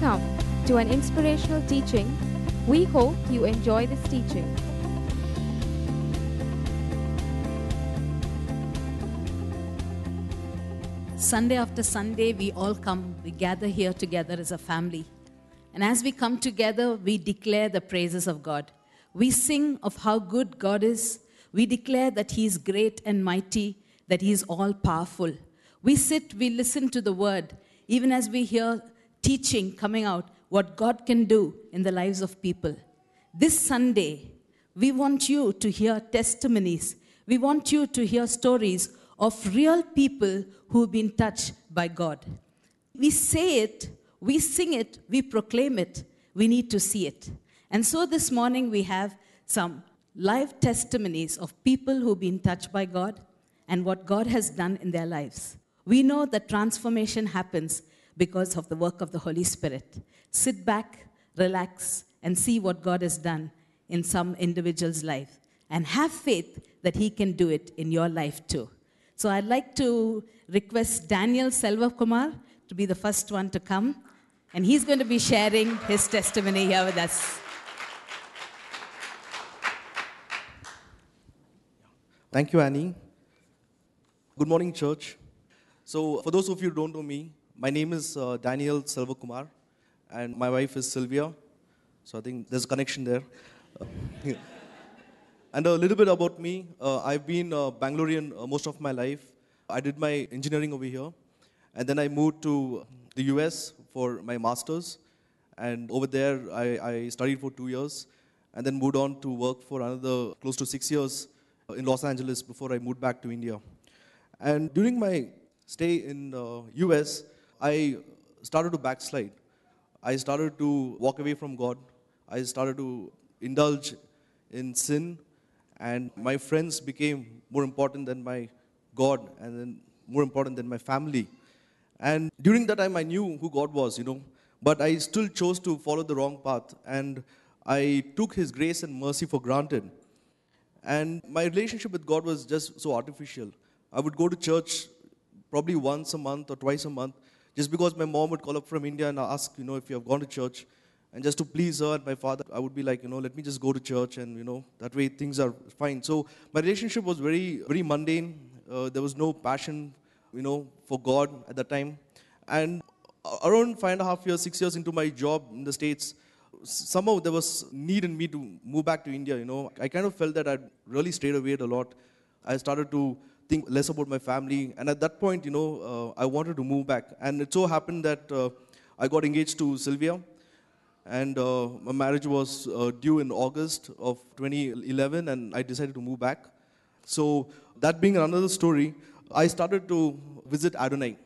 Welcome to an inspirational teaching. We hope you enjoy this teaching. Sunday after Sunday, we all come, we gather here together as a family. And as we come together, we declare the praises of God. We sing of how good God is. We declare that He is great and mighty, that He is all powerful. We sit, we listen to the word, even as we hear teaching coming out, what God can do in the lives of people. This Sunday, we want you to hear testimonies. We want you to hear stories of real people who've been touched by God. We say it, we sing it, we proclaim it, we need to see it. And so this morning we have some live testimonies of people who've been touched by God and what God has done in their lives. We know that transformation happens because of the work of the Holy Spirit. Sit back, relax, and see what God has done in some individual's life. And have faith that He can do it in your life too. So I'd like to request Daniel Selvakumar to be the first one to come. And he's going to be sharing his testimony here with us. Thank you, Annie. Good morning, church. So, for those of you who don't know me, my name is uh, Daniel Selvakumar, and my wife is Sylvia. So, I think there's a connection there. and a little bit about me uh, I've been a Bangalorean uh, most of my life. I did my engineering over here, and then I moved to the US for my master's. And over there, I, I studied for two years, and then moved on to work for another close to six years in Los Angeles before I moved back to India. And during my stay in uh, US, I started to backslide. I started to walk away from God. I started to indulge in sin, and my friends became more important than my God, and then more important than my family. And during that time, I knew who God was, you know, but I still chose to follow the wrong path, and I took His grace and mercy for granted. And my relationship with God was just so artificial. I would go to church probably once a month or twice a month, just because my mom would call up from India and ask, you know, if you have gone to church. And just to please her and my father, I would be like, you know, let me just go to church and, you know, that way things are fine. So my relationship was very, very mundane. Uh, there was no passion, you know, for God at that time. And around five and a half years, six years into my job in the States, somehow there was need in me to move back to India, you know. I kind of felt that I'd really strayed away a lot. I started to think less about my family. And at that point, you know, uh, I wanted to move back. And it so happened that uh, I got engaged to Sylvia. And uh, my marriage was uh, due in August of 2011, and I decided to move back. So, that being another story, I started to visit Adonai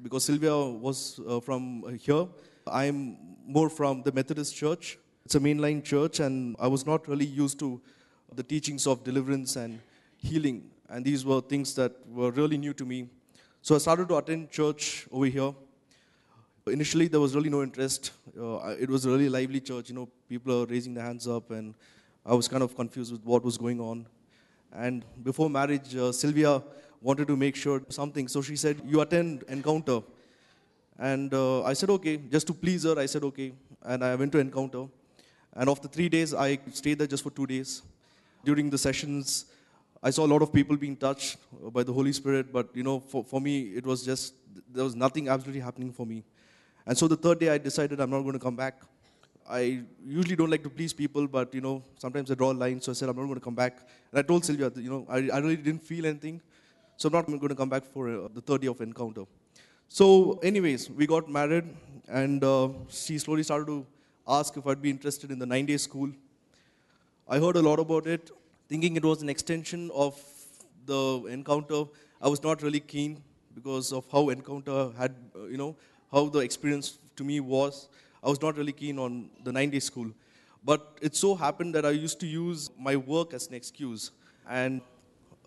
because Sylvia was uh, from here. I'm more from the Methodist Church. It's a mainline church, and I was not really used to the teachings of deliverance and healing. And these were things that were really new to me. So I started to attend church over here. Initially, there was really no interest. Uh, it was a really lively church. You know, people are raising their hands up, and I was kind of confused with what was going on. And before marriage, uh, Sylvia wanted to make sure something. So she said, You attend Encounter. And uh, I said, Okay. Just to please her, I said, Okay. And I went to Encounter. And after three days, I stayed there just for two days. During the sessions, I saw a lot of people being touched by the Holy Spirit, but you know, for, for me, it was just, there was nothing absolutely happening for me. And so the third day, I decided I'm not going to come back. I usually don't like to please people, but you know, sometimes I draw a line, so I said I'm not going to come back. And I told Sylvia, you know, I, I really didn't feel anything, so I'm not going to come back for uh, the third day of encounter. So, anyways, we got married, and uh, she slowly started to ask if I'd be interested in the nine day school. I heard a lot about it, thinking it was an extension of the encounter. I was not really keen because of how encounter had, uh, you know, how the experience to me was. I was not really keen on the nine day school. But it so happened that I used to use my work as an excuse. And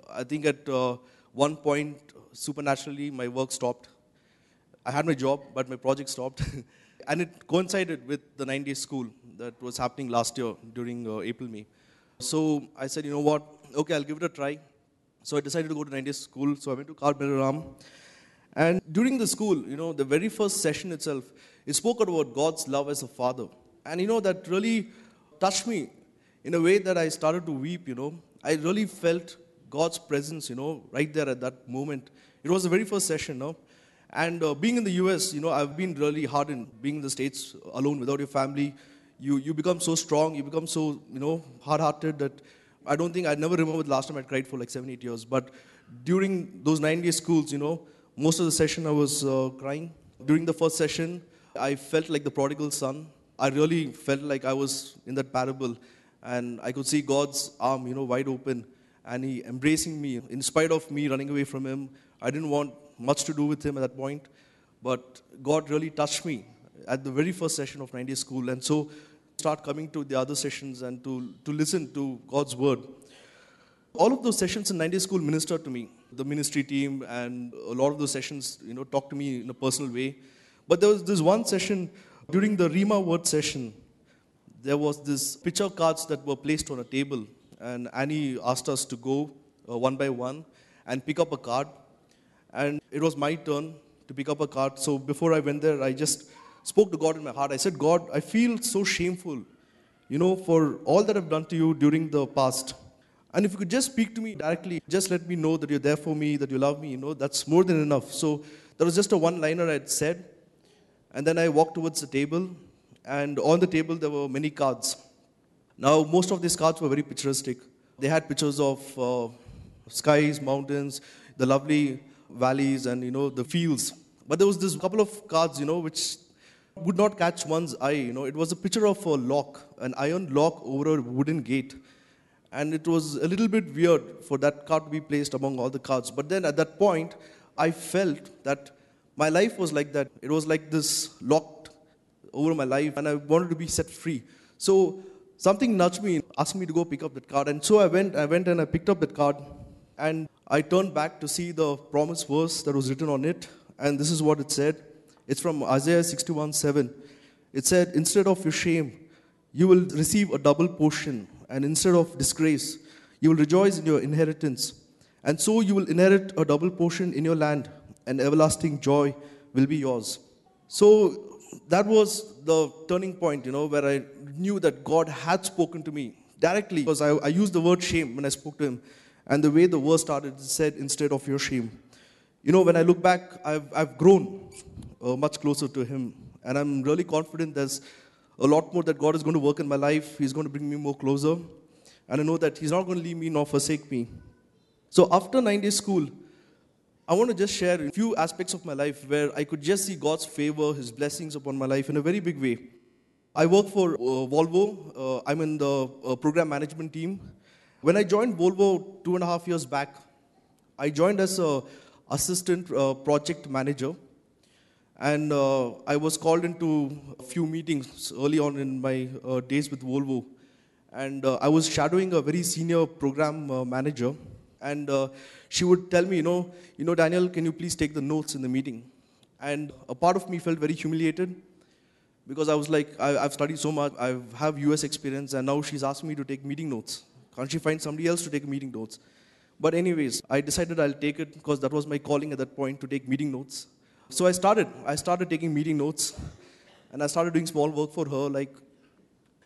I think at uh, one point, supernaturally, my work stopped. I had my job, but my project stopped. and it coincided with the nine day school that was happening last year during uh, April, May. So I said, you know what? Okay, I'll give it a try. So I decided to go to nine day school. So I went to Carmelaram. And during the school, you know, the very first session itself, it spoke about God's love as a father. And you know, that really touched me in a way that I started to weep, you know. I really felt God's presence, you know, right there at that moment. It was the very first session, no? And uh, being in the US, you know, I've been really hardened. Being in the States alone without your family, you, you become so strong, you become so, you know, hard hearted that I don't think I never remember the last time I cried for like seven, eight years. But during those nine day schools, you know, most of the session I was uh, crying. During the first session, I felt like the prodigal son. I really felt like I was in that parable and I could see God's arm, you know, wide open and he embracing me in spite of me running away from him. I didn't want much to do with him at that point, but God really touched me at the very first session of nine day school and so start coming to the other sessions and to, to listen to God's word. All of those sessions in nine day school ministered to me. The ministry team and a lot of those sessions, you know, talked to me in a personal way. But there was this one session during the rhema word session. There was this picture cards that were placed on a table, and Annie asked us to go uh, one by one and pick up a card. And it was my turn to pick up a card. So before I went there, I just spoke to God in my heart. I said, God, I feel so shameful, you know, for all that I've done to you during the past. And if you could just speak to me directly, just let me know that you're there for me, that you love me, you know, that's more than enough. So there was just a one liner I'd said. And then I walked towards the table, and on the table there were many cards. Now, most of these cards were very picturesque. They had pictures of uh, skies, mountains, the lovely valleys, and you know the fields. But there was this couple of cards, you know, which would not catch one's eye. You know, it was a picture of a lock, an iron lock over a wooden gate and it was a little bit weird for that card to be placed among all the cards. But then at that point, I felt that my life was like that. It was like this locked over my life, and I wanted to be set free. So something nudged me, asked me to go pick up that card, and so I went. I went and I picked up that card, and I turned back to see the promise verse that was written on it, and this is what it said. It's from Isaiah 61:7. It said, "Instead of your shame, you will receive a double portion." and instead of disgrace, you will rejoice in your inheritance. And so you will inherit a double portion in your land, and everlasting joy will be yours. So that was the turning point, you know, where I knew that God had spoken to me directly because I, I used the word shame when I spoke to Him. And the way the verse started, it said, instead of your shame. You know, when I look back, I've, I've grown uh, much closer to Him. And I'm really confident there's a lot more that God is going to work in my life. He's going to bring me more closer. And I know that He's not going to leave me nor forsake me. So after nine days school, I want to just share a few aspects of my life where I could just see God's favor, His blessings upon my life in a very big way. I work for uh, Volvo. Uh, I'm in the uh, program management team. When I joined Volvo two and a half years back, I joined as a assistant uh, project manager. And uh, I was called into a few meetings early on in my uh, days with Volvo. And uh, I was shadowing a very senior program uh, manager. And uh, she would tell me, you know, you know, Daniel, can you please take the notes in the meeting? And a part of me felt very humiliated because I was like, I, have studied so much, I have US experience, and now she's asking me to take meeting notes. Can't she find somebody else to take meeting notes? But anyways, I decided I'll take it because that was my calling at that point to take meeting notes. So I started. I started taking meeting notes, and I started doing small work for her, like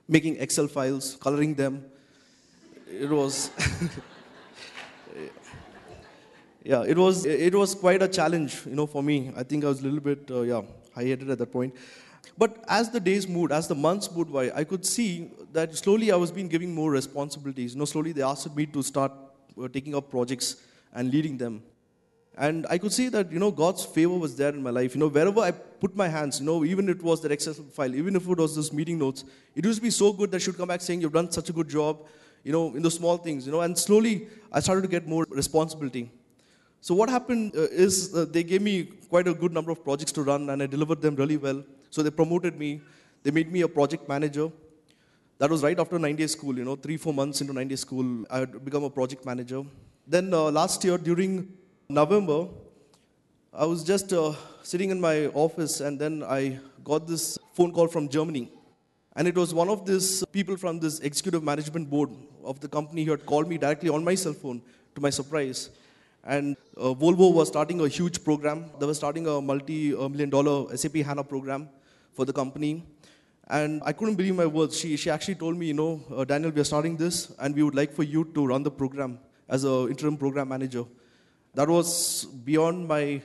making Excel files, coloring them. It was, yeah, it was it was quite a challenge, you know, for me. I think I was a little bit, uh, yeah, high-headed at that point. But as the days moved, as the months moved by, I could see that slowly I was being given more responsibilities. You know, slowly they asked me to start uh, taking up projects and leading them. And I could see that, you know, God's favor was there in my life. You know, wherever I put my hands, you know, even it was that Excel file, even if it was those meeting notes, it used to be so good that she would come back saying, you've done such a good job, you know, in the small things, you know, and slowly I started to get more responsibility. So what happened uh, is uh, they gave me quite a good number of projects to run and I delivered them really well. So they promoted me. They made me a project manager. That was right after nine days school, you know, three, four months into nine days school, I had become a project manager. Then uh, last year during November, I was just uh, sitting in my office and then I got this phone call from Germany. And it was one of these people from this executive management board of the company who had called me directly on my cell phone to my surprise. And uh, Volvo was starting a huge program. They were starting a multi-million dollar SAP HANA program for the company. And I couldn't believe my words. She, she actually told me, you know, uh, Daniel, we are starting this, and we would like for you to run the program as an interim program manager. That was beyond my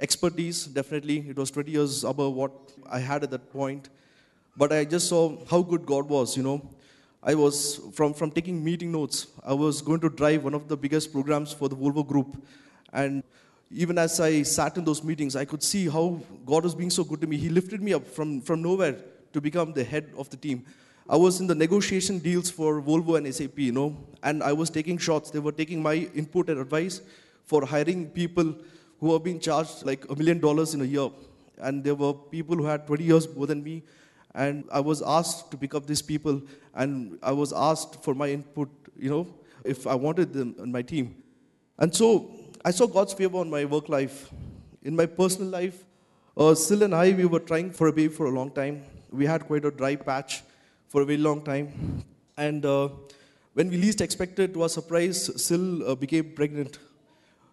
expertise, definitely. It was 20 years above what I had at that point. But I just saw how good God was, you know. I was, from, from taking meeting notes, I was going to drive one of the biggest programs for the Volvo Group. And even as I sat in those meetings, I could see how God was being so good to me. He lifted me up from, from nowhere to become the head of the team. I was in the negotiation deals for Volvo and SAP, you know, and I was taking shots. They were taking my input and advice for hiring people who were being charged like a million dollars in a year. And there were people who had 20 years more than me. And I was asked to pick up these people, and I was asked for my input, you know, if I wanted them on my team. And so I saw God's favor on my work life. In my personal life, uh, Sil and I, we were trying for a baby for a long time. We had quite a dry patch for a very long time. And uh, when we least expected, to our surprise, Sil uh, became pregnant.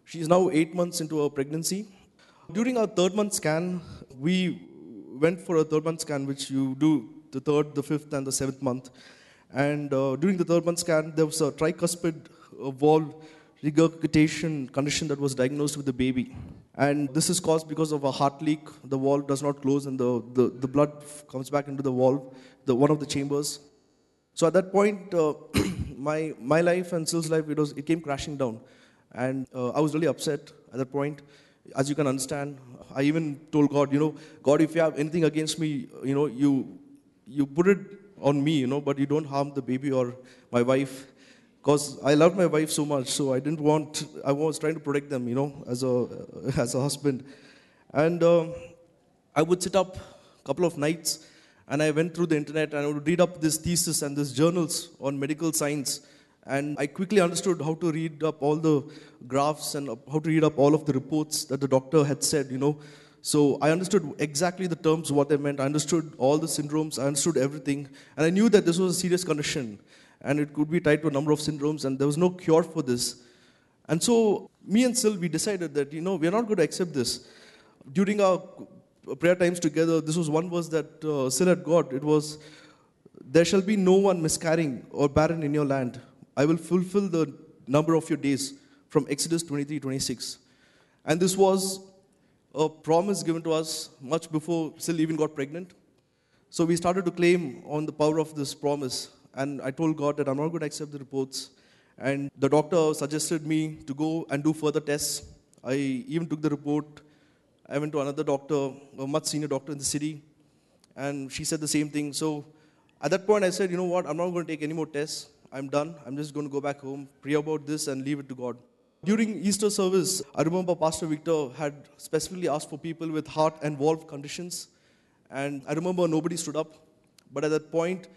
She is now eight months into her pregnancy. During our third month scan, we went for a third month scan, which you do the third, the fifth, and the seventh month. And uh, during the third month scan, there was a tricuspid uh, valve regurgitation condition that was diagnosed with the baby. And this is caused because of a heart leak. The valve does not close, and the, the, the blood comes back into the valve, the, one of the chambers. So at that point, uh, my, my life and Sil's life, it, was, it came crashing down. And uh, I was really upset at that point. As you can understand, I even told God, you know, God, if you have anything against me, you know, you, you put it on me, you know, but you don't harm the baby or my wife. Because I loved my wife so much, so I didn't want, I was trying to protect them, you know, as a, as a husband. And uh, I would sit up a couple of nights and I went through the internet and I would read up this thesis and this journals on medical science. And I quickly understood how to read up all the graphs and how to read up all of the reports that the doctor had said, you know. So I understood exactly the terms, what they meant. I understood all the syndromes. I understood everything. And I knew that this was a serious condition. And it could be tied to a number of syndromes. And there was no cure for this. And so me and Sil, we decided that, you know, we're not going to accept this. During our prayer times together, this was one verse that uh, Sil had got. It was, there shall be no one miscarrying or barren in your land. I will fulfill the number of your days from Exodus 23 26. And this was a promise given to us much before Sil even got pregnant. So we started to claim on the power of this promise. And I told God that I'm not going to accept the reports. And the doctor suggested me to go and do further tests. I even took the report. I went to another doctor, a much senior doctor in the city, and she said the same thing. So at that point, I said, you know what, I'm not going to take any more tests. I'm done. I'm just going to go back home, pray about this, and leave it to God. During Easter service, I remember Pastor Victor had specifically asked for people with heart and valve conditions. And I remember nobody stood up. But at that point,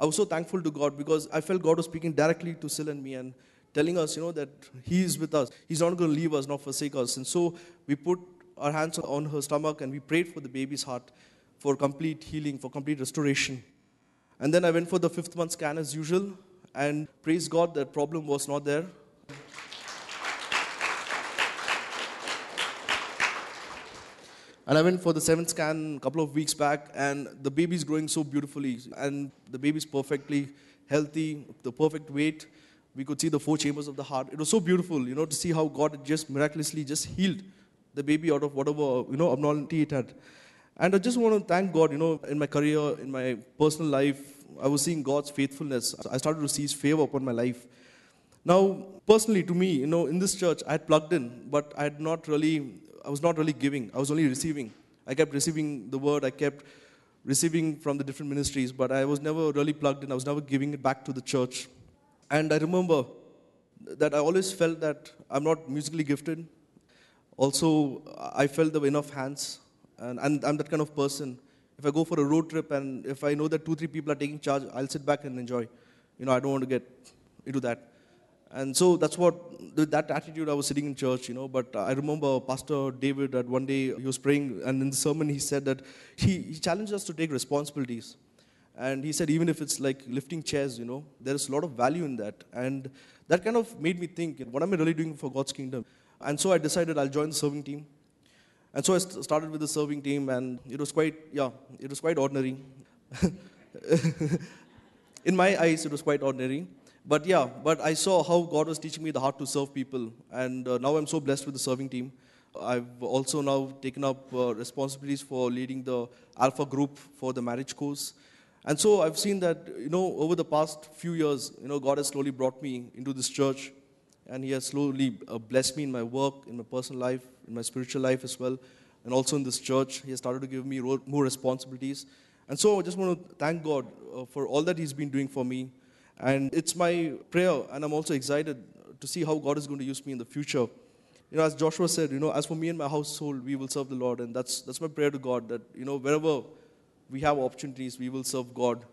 I was so thankful to God because I felt God was speaking directly to Sil and me and telling us, you know, that He is with us. He's not going to leave us, not forsake us. And so we put our hands on her stomach and we prayed for the baby's heart for complete healing, for complete restoration. And then I went for the fifth month scan as usual. And praise God, that problem was not there. And I went for the seventh scan a couple of weeks back, and the baby's growing so beautifully. And the baby's perfectly healthy, the perfect weight. We could see the four chambers of the heart. It was so beautiful, you know, to see how God just miraculously just healed the baby out of whatever, you know, abnormality it had. And I just want to thank God, you know, in my career, in my personal life, I was seeing God's faithfulness. I started to see His favor upon my life. Now, personally, to me, you know, in this church, I had plugged in, but I had not really, I was not really giving. I was only receiving. I kept receiving the word. I kept receiving from the different ministries, but I was never really plugged in. I was never giving it back to the church. And I remember that I always felt that I'm not musically gifted. Also, I felt there were enough hands, and, and I'm that kind of person. If I go for a road trip and if I know that two, three people are taking charge, I'll sit back and enjoy. You know, I don't want to get into that. And so that's what, with that attitude, I was sitting in church, you know. But I remember Pastor David that one day he was praying, and in the sermon he said that he, he challenged us to take responsibilities. And he said, even if it's like lifting chairs, you know, there is a lot of value in that. And that kind of made me think, what am I really doing for God's kingdom? And so I decided I'll join the serving team. And so I st- started with the serving team, and it was quite, yeah, it was quite ordinary. In my eyes, it was quite ordinary. But yeah, but I saw how God was teaching me the heart to serve people. And uh, now I'm so blessed with the serving team. I've also now taken up uh, responsibilities for leading the Alpha group for the marriage course. And so I've seen that, you know, over the past few years, you know, God has slowly brought me into this church. And He has slowly uh, blessed me in my work, in my personal life, in my spiritual life as well. And also in this church, He has started to give me more responsibilities. And so I just want to thank God uh, for all that He's been doing for me. And it's my prayer, and I'm also excited to see how God is going to use me in the future. You know, as Joshua said, you know, as for me and my household, we will serve the Lord. And that's, that's my prayer to God that, you know, wherever we have opportunities, we will serve God.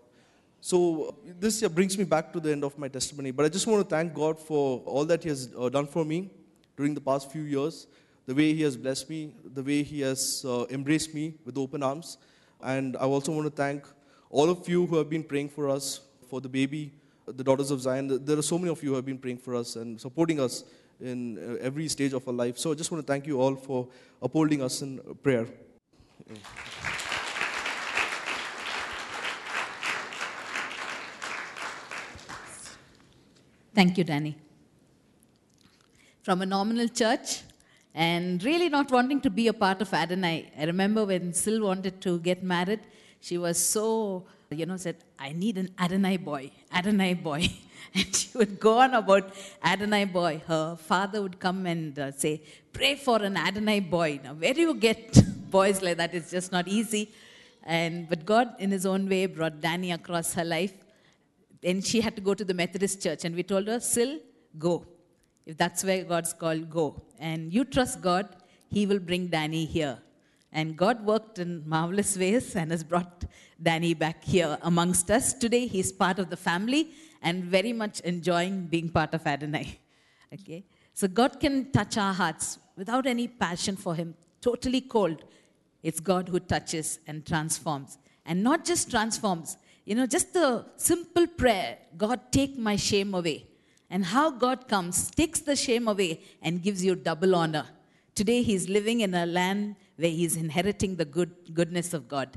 So this brings me back to the end of my testimony. But I just want to thank God for all that He has uh, done for me during the past few years, the way He has blessed me, the way He has uh, embraced me with open arms. And I also want to thank all of you who have been praying for us, for the baby, the daughters of Zion. There are so many of you who have been praying for us and supporting us in uh, every stage of our life. So I just want to thank you all for upholding us in prayer. Thank you, Danny. From a nominal church and really not wanting to be a part of Adonai. I remember when Sil wanted to get married, she was so, you know, said, I need an Adonai boy, Adonai boy. And she would go on about Adonai boy. Her father would come and uh, say, Pray for an Adonai boy. Now, where do you get boys like that? It's just not easy. And, but God, in His own way, brought Danny across her life and she had to go to the Methodist church. And we told her, Sil, go. If that's where God's called, go. And you trust God, He will bring Danny here. And God worked in marvelous ways and has brought Danny back here amongst us. Today, he's part of the family and very much enjoying being part of Adonai. Okay? So, God can touch our hearts without any passion for Him, totally cold. It's God who touches and transforms. And not just transforms, you know, just the simple prayer God, take my shame away. And how God comes, takes the shame away, and gives you double honor. Today, he's living in a land where he's inheriting the good, goodness of God.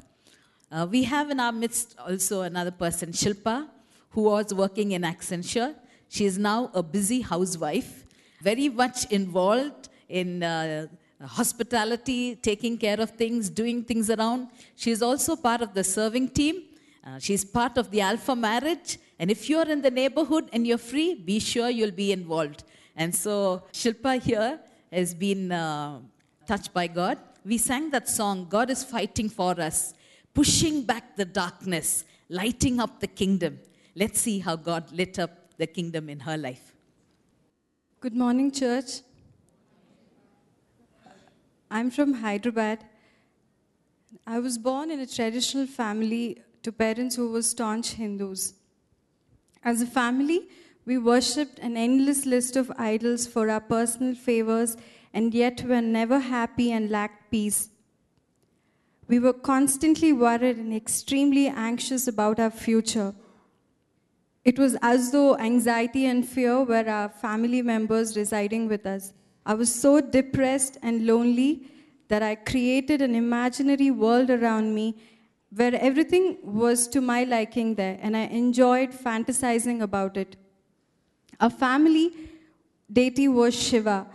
Uh, we have in our midst also another person, Shilpa, who was working in Accenture. She is now a busy housewife, very much involved in uh, hospitality, taking care of things, doing things around. She is also part of the serving team. Uh, she's part of the Alpha marriage. And if you're in the neighborhood and you're free, be sure you'll be involved. And so Shilpa here has been uh, touched by God. We sang that song, God is fighting for us, pushing back the darkness, lighting up the kingdom. Let's see how God lit up the kingdom in her life. Good morning, church. I'm from Hyderabad. I was born in a traditional family to parents who were staunch Hindus. As a family, we worshipped an endless list of idols for our personal favors and yet were never happy and lacked peace. We were constantly worried and extremely anxious about our future. It was as though anxiety and fear were our family members residing with us. I was so depressed and lonely that I created an imaginary world around me where everything was to my liking there, and I enjoyed fantasizing about it. Our family deity was Shiva,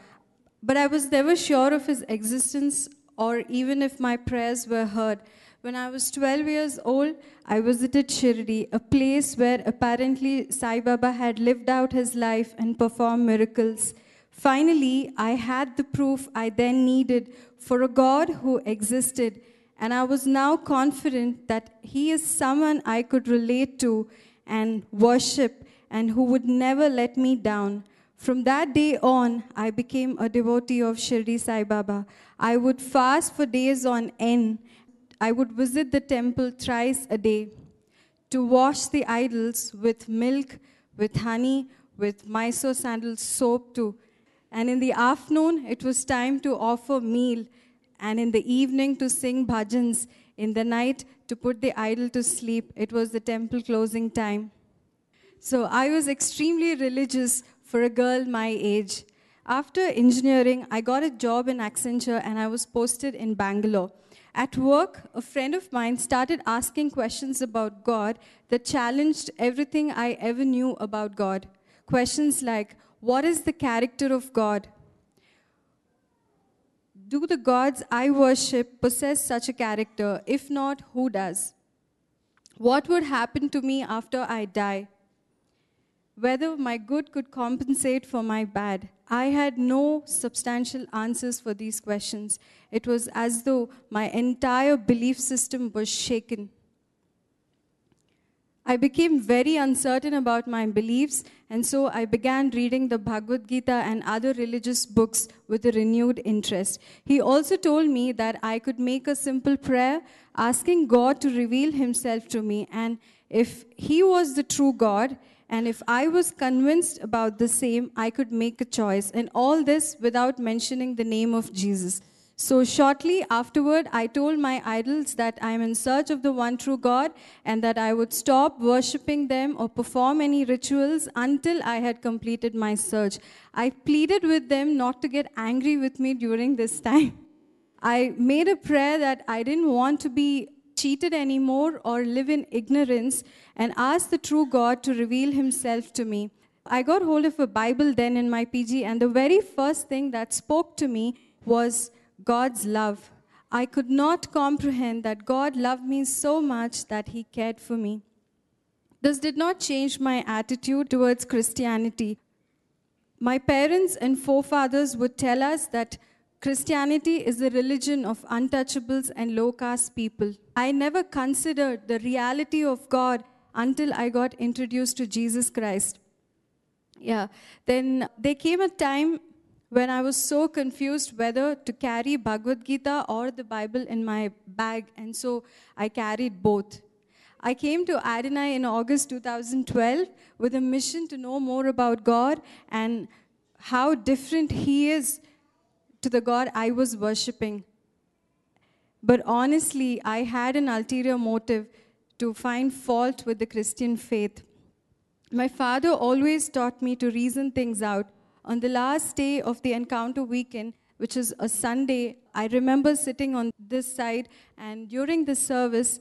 but I was never sure of his existence or even if my prayers were heard. When I was 12 years old, I visited Shirdi, a place where apparently Sai Baba had lived out his life and performed miracles. Finally, I had the proof I then needed for a God who existed, and I was now confident that He is someone I could relate to and worship and who would never let me down. From that day on, I became a devotee of Shirdi Sai Baba. I would fast for days on end. I would visit the temple thrice a day to wash the idols with milk, with honey, with Mysore sandal soap too. And in the afternoon, it was time to offer meal, and in the evening to sing bhajans. In the night, to put the idol to sleep. It was the temple closing time. So I was extremely religious for a girl my age. After engineering, I got a job in Accenture and I was posted in Bangalore. At work, a friend of mine started asking questions about God that challenged everything I ever knew about God. Questions like, What is the character of God? Do the gods I worship possess such a character? If not, who does? What would happen to me after I die? Whether my good could compensate for my bad. I had no substantial answers for these questions. It was as though my entire belief system was shaken. I became very uncertain about my beliefs, and so I began reading the Bhagavad Gita and other religious books with a renewed interest. He also told me that I could make a simple prayer asking God to reveal Himself to me, and if He was the true God, and if I was convinced about the same, I could make a choice. And all this without mentioning the name of Jesus. So, shortly afterward, I told my idols that I am in search of the one true God and that I would stop worshipping them or perform any rituals until I had completed my search. I pleaded with them not to get angry with me during this time. I made a prayer that I didn't want to be cheated anymore or live in ignorance and asked the true God to reveal himself to me. I got hold of a Bible then in my PG, and the very first thing that spoke to me was God's love. I could not comprehend that God loved me so much that He cared for me. This did not change my attitude towards Christianity. My parents and forefathers would tell us that Christianity is the religion of untouchables and low caste people. I never considered the reality of God until I got introduced to Jesus Christ. Yeah, then there came a time when I was so confused whether to carry Bhagavad Gita or the Bible in my bag, and so I carried both. I came to Adonai in August 2012 with a mission to know more about God and how different He is to the God I was worshiping. But honestly, I had an ulterior motive to find fault with the Christian faith. My father always taught me to reason things out on the last day of the encounter weekend, which is a Sunday, I remember sitting on this side, and during the service,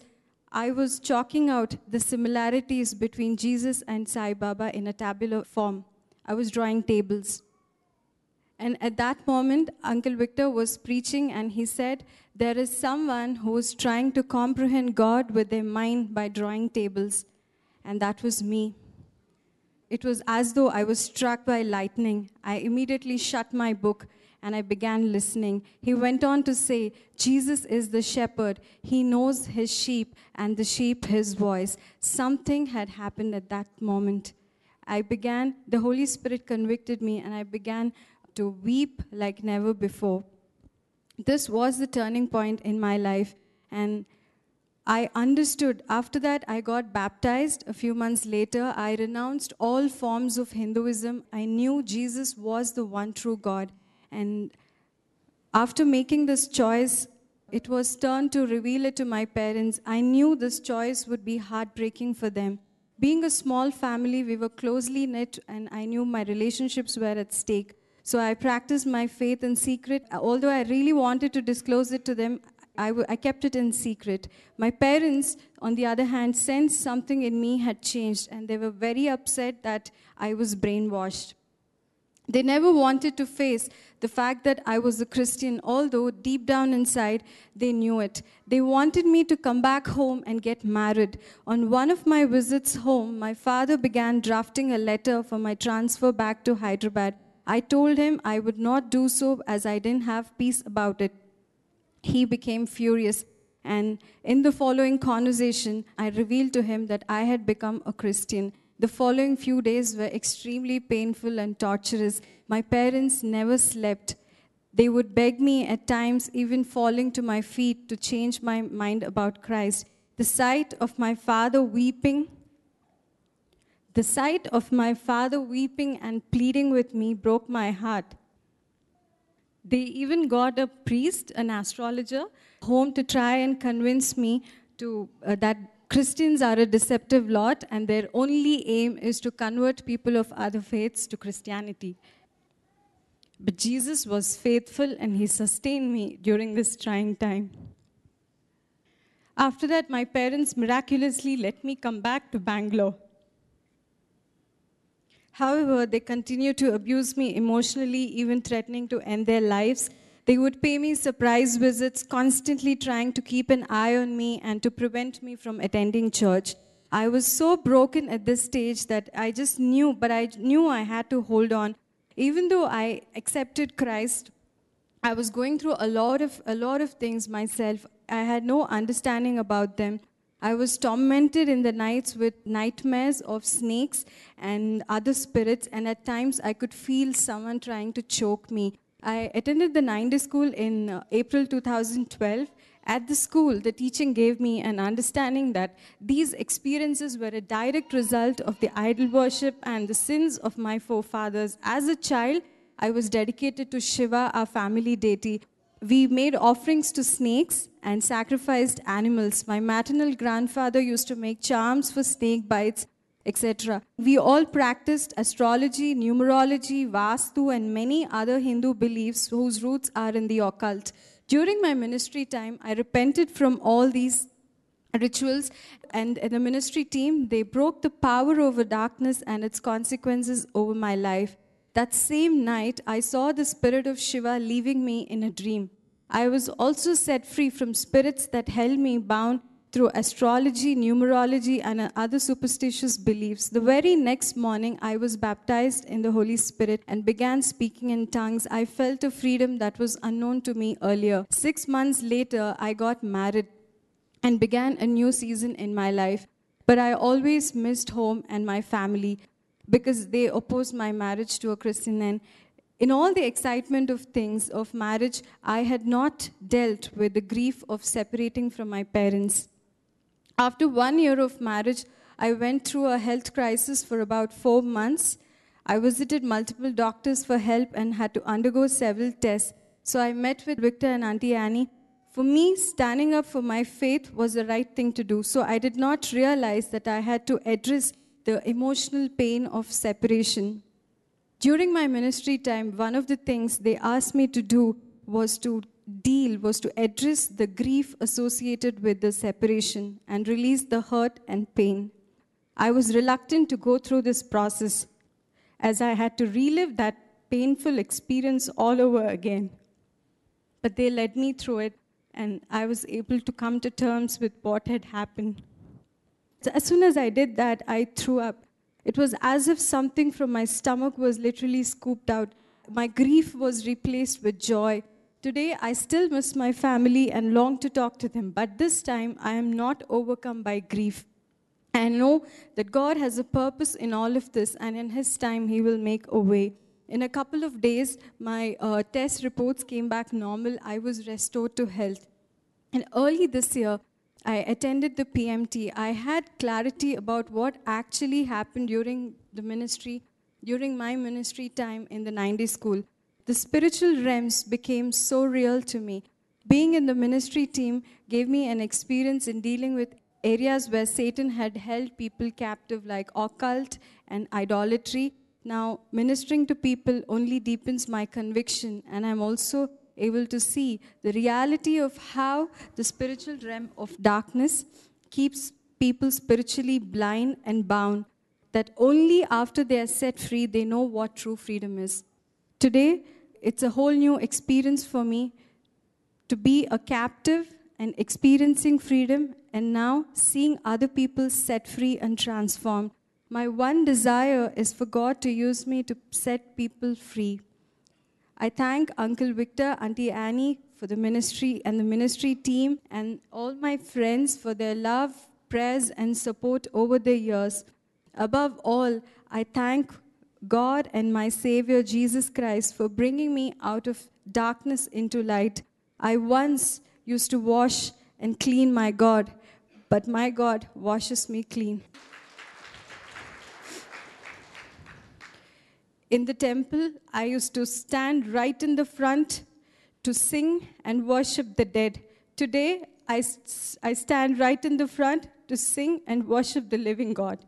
I was chalking out the similarities between Jesus and Sai Baba in a tabular form. I was drawing tables. And at that moment, Uncle Victor was preaching, and he said, There is someone who is trying to comprehend God with their mind by drawing tables. And that was me. It was as though I was struck by lightning. I immediately shut my book and I began listening. He went on to say, Jesus is the shepherd. He knows his sheep and the sheep his voice. Something had happened at that moment. I began, the Holy Spirit convicted me, and I began to weep like never before. This was the turning point in my life. And I understood. After that, I got baptized. A few months later, I renounced all forms of Hinduism. I knew Jesus was the one true God. And after making this choice, it was turned to reveal it to my parents. I knew this choice would be heartbreaking for them. Being a small family, we were closely knit, and I knew my relationships were at stake. So I practiced my faith in secret. Although I really wanted to disclose it to them, I, w- I kept it in secret. My parents, on the other hand, sensed something in me had changed, and they were very upset that I was brainwashed. They never wanted to face the fact that I was a Christian, although deep down inside they knew it. They wanted me to come back home and get married. On one of my visits home, my father began drafting a letter for my transfer back to Hyderabad. I told him I would not do so as I didn't have peace about it. He became furious. And in the following conversation, I revealed to him that I had become a Christian. The following few days were extremely painful and torturous. My parents never slept. They would beg me at times, even falling to my feet, to change my mind about Christ. The sight of my father weeping, the sight of my father weeping and pleading with me broke my heart. They even got a priest, an astrologer, home to try and convince me to uh, that Christians are a deceptive lot and their only aim is to convert people of other faiths to Christianity. But Jesus was faithful and he sustained me during this trying time. After that, my parents miraculously let me come back to Bangalore. However, they continued to abuse me emotionally, even threatening to end their lives. They would pay me surprise visits, constantly trying to keep an eye on me and to prevent me from attending church. I was so broken at this stage that I just knew, but I knew I had to hold on. Even though I accepted Christ, I was going through a lot of a lot of things myself. I had no understanding about them. I was tormented in the nights with nightmares of snakes and other spirits, and at times I could feel someone trying to choke me. I attended the nine day school in uh, April 2012. At the school, the teaching gave me an understanding that these experiences were a direct result of the idol worship and the sins of my forefathers. As a child, I was dedicated to Shiva, our family deity. We made offerings to snakes and sacrificed animals. My maternal grandfather used to make charms for snake bites, etc. We all practiced astrology, numerology, Vastu, and many other Hindu beliefs whose roots are in the occult. During my ministry time, I repented from all these rituals and in the ministry team they broke the power over darkness and its consequences over my life that same night i saw the spirit of shiva leaving me in a dream I was also set free from spirits that held me bound through astrology, numerology, and other superstitious beliefs. The very next morning, I was baptized in the Holy Spirit and began speaking in tongues. I felt a freedom that was unknown to me earlier. Six months later, I got married and began a new season in my life. But I always missed home and my family because they opposed my marriage to a Christian And In all the excitement of things, of marriage, I had not dealt with the grief of separating from my parents. After one year of marriage, I went through a health crisis for about four months. I visited multiple doctors for help and had to undergo several tests. So I met with Victor and Auntie Annie. For me, standing up for my faith was the right thing to do. So I did not realize that I had to address the emotional pain of separation. During my ministry time, one of the things they asked me to do was to deal, was to address the grief associated with the separation and release the hurt and pain. I was reluctant to go through this process as I had to relive that painful experience all over again. But they led me through it, and I was able to come to terms with what had happened. So as soon as I did that, I threw up. It was as if something from my stomach was literally scooped out. My grief was replaced with joy. Today, I still miss my family and long to talk to them, but this time I am not overcome by grief. I know that God has a purpose in all of this, and in His time, He will make a way. In a couple of days, my uh, test reports came back normal. I was restored to health. And early this year, I attended the PMT. I had clarity about what actually happened during the ministry, during my ministry time in the nine days school. The spiritual realms became so real to me. Being in the ministry team gave me an experience in dealing with areas where Satan had held people captive, like occult and idolatry. Now, ministering to people only deepens my conviction, and I'm also able to see the reality of how the spiritual realm of darkness keeps people spiritually blind and bound, that only after they are set free they know what true freedom is. Today, it's a whole new experience for me to be a captive and experiencing freedom, and now seeing other people set free and transformed. My one desire is for God to use me to set people free. I thank Uncle Victor, Auntie Annie for the ministry and the ministry team, and all my friends for their love, prayers, and support over the years. Above all, I thank God and my Savior Jesus Christ for bringing me out of darkness into light. I once used to wash and clean my God, but my God washes me clean. In the temple, I used to stand right in the front to sing and worship the dead. Today, I, I stand right in the front to sing and worship the living God.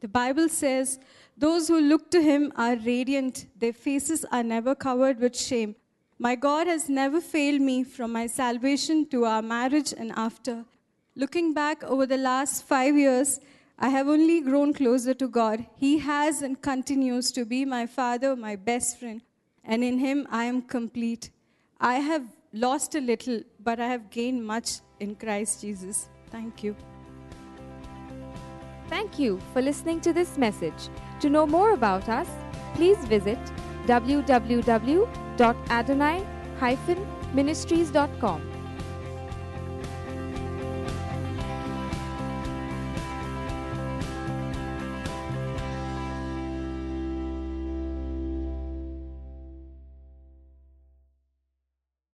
The Bible says, Those who look to him are radiant, their faces are never covered with shame. My God has never failed me from my salvation to our marriage and after. Looking back over the last five years, I have only grown closer to God. He has and continues to be my father, my best friend, and in him I am complete. I have lost a little, but I have gained much in Christ Jesus. Thank you. Thank you for listening to this message. To know more about us, please visit www.adonai-ministries.com.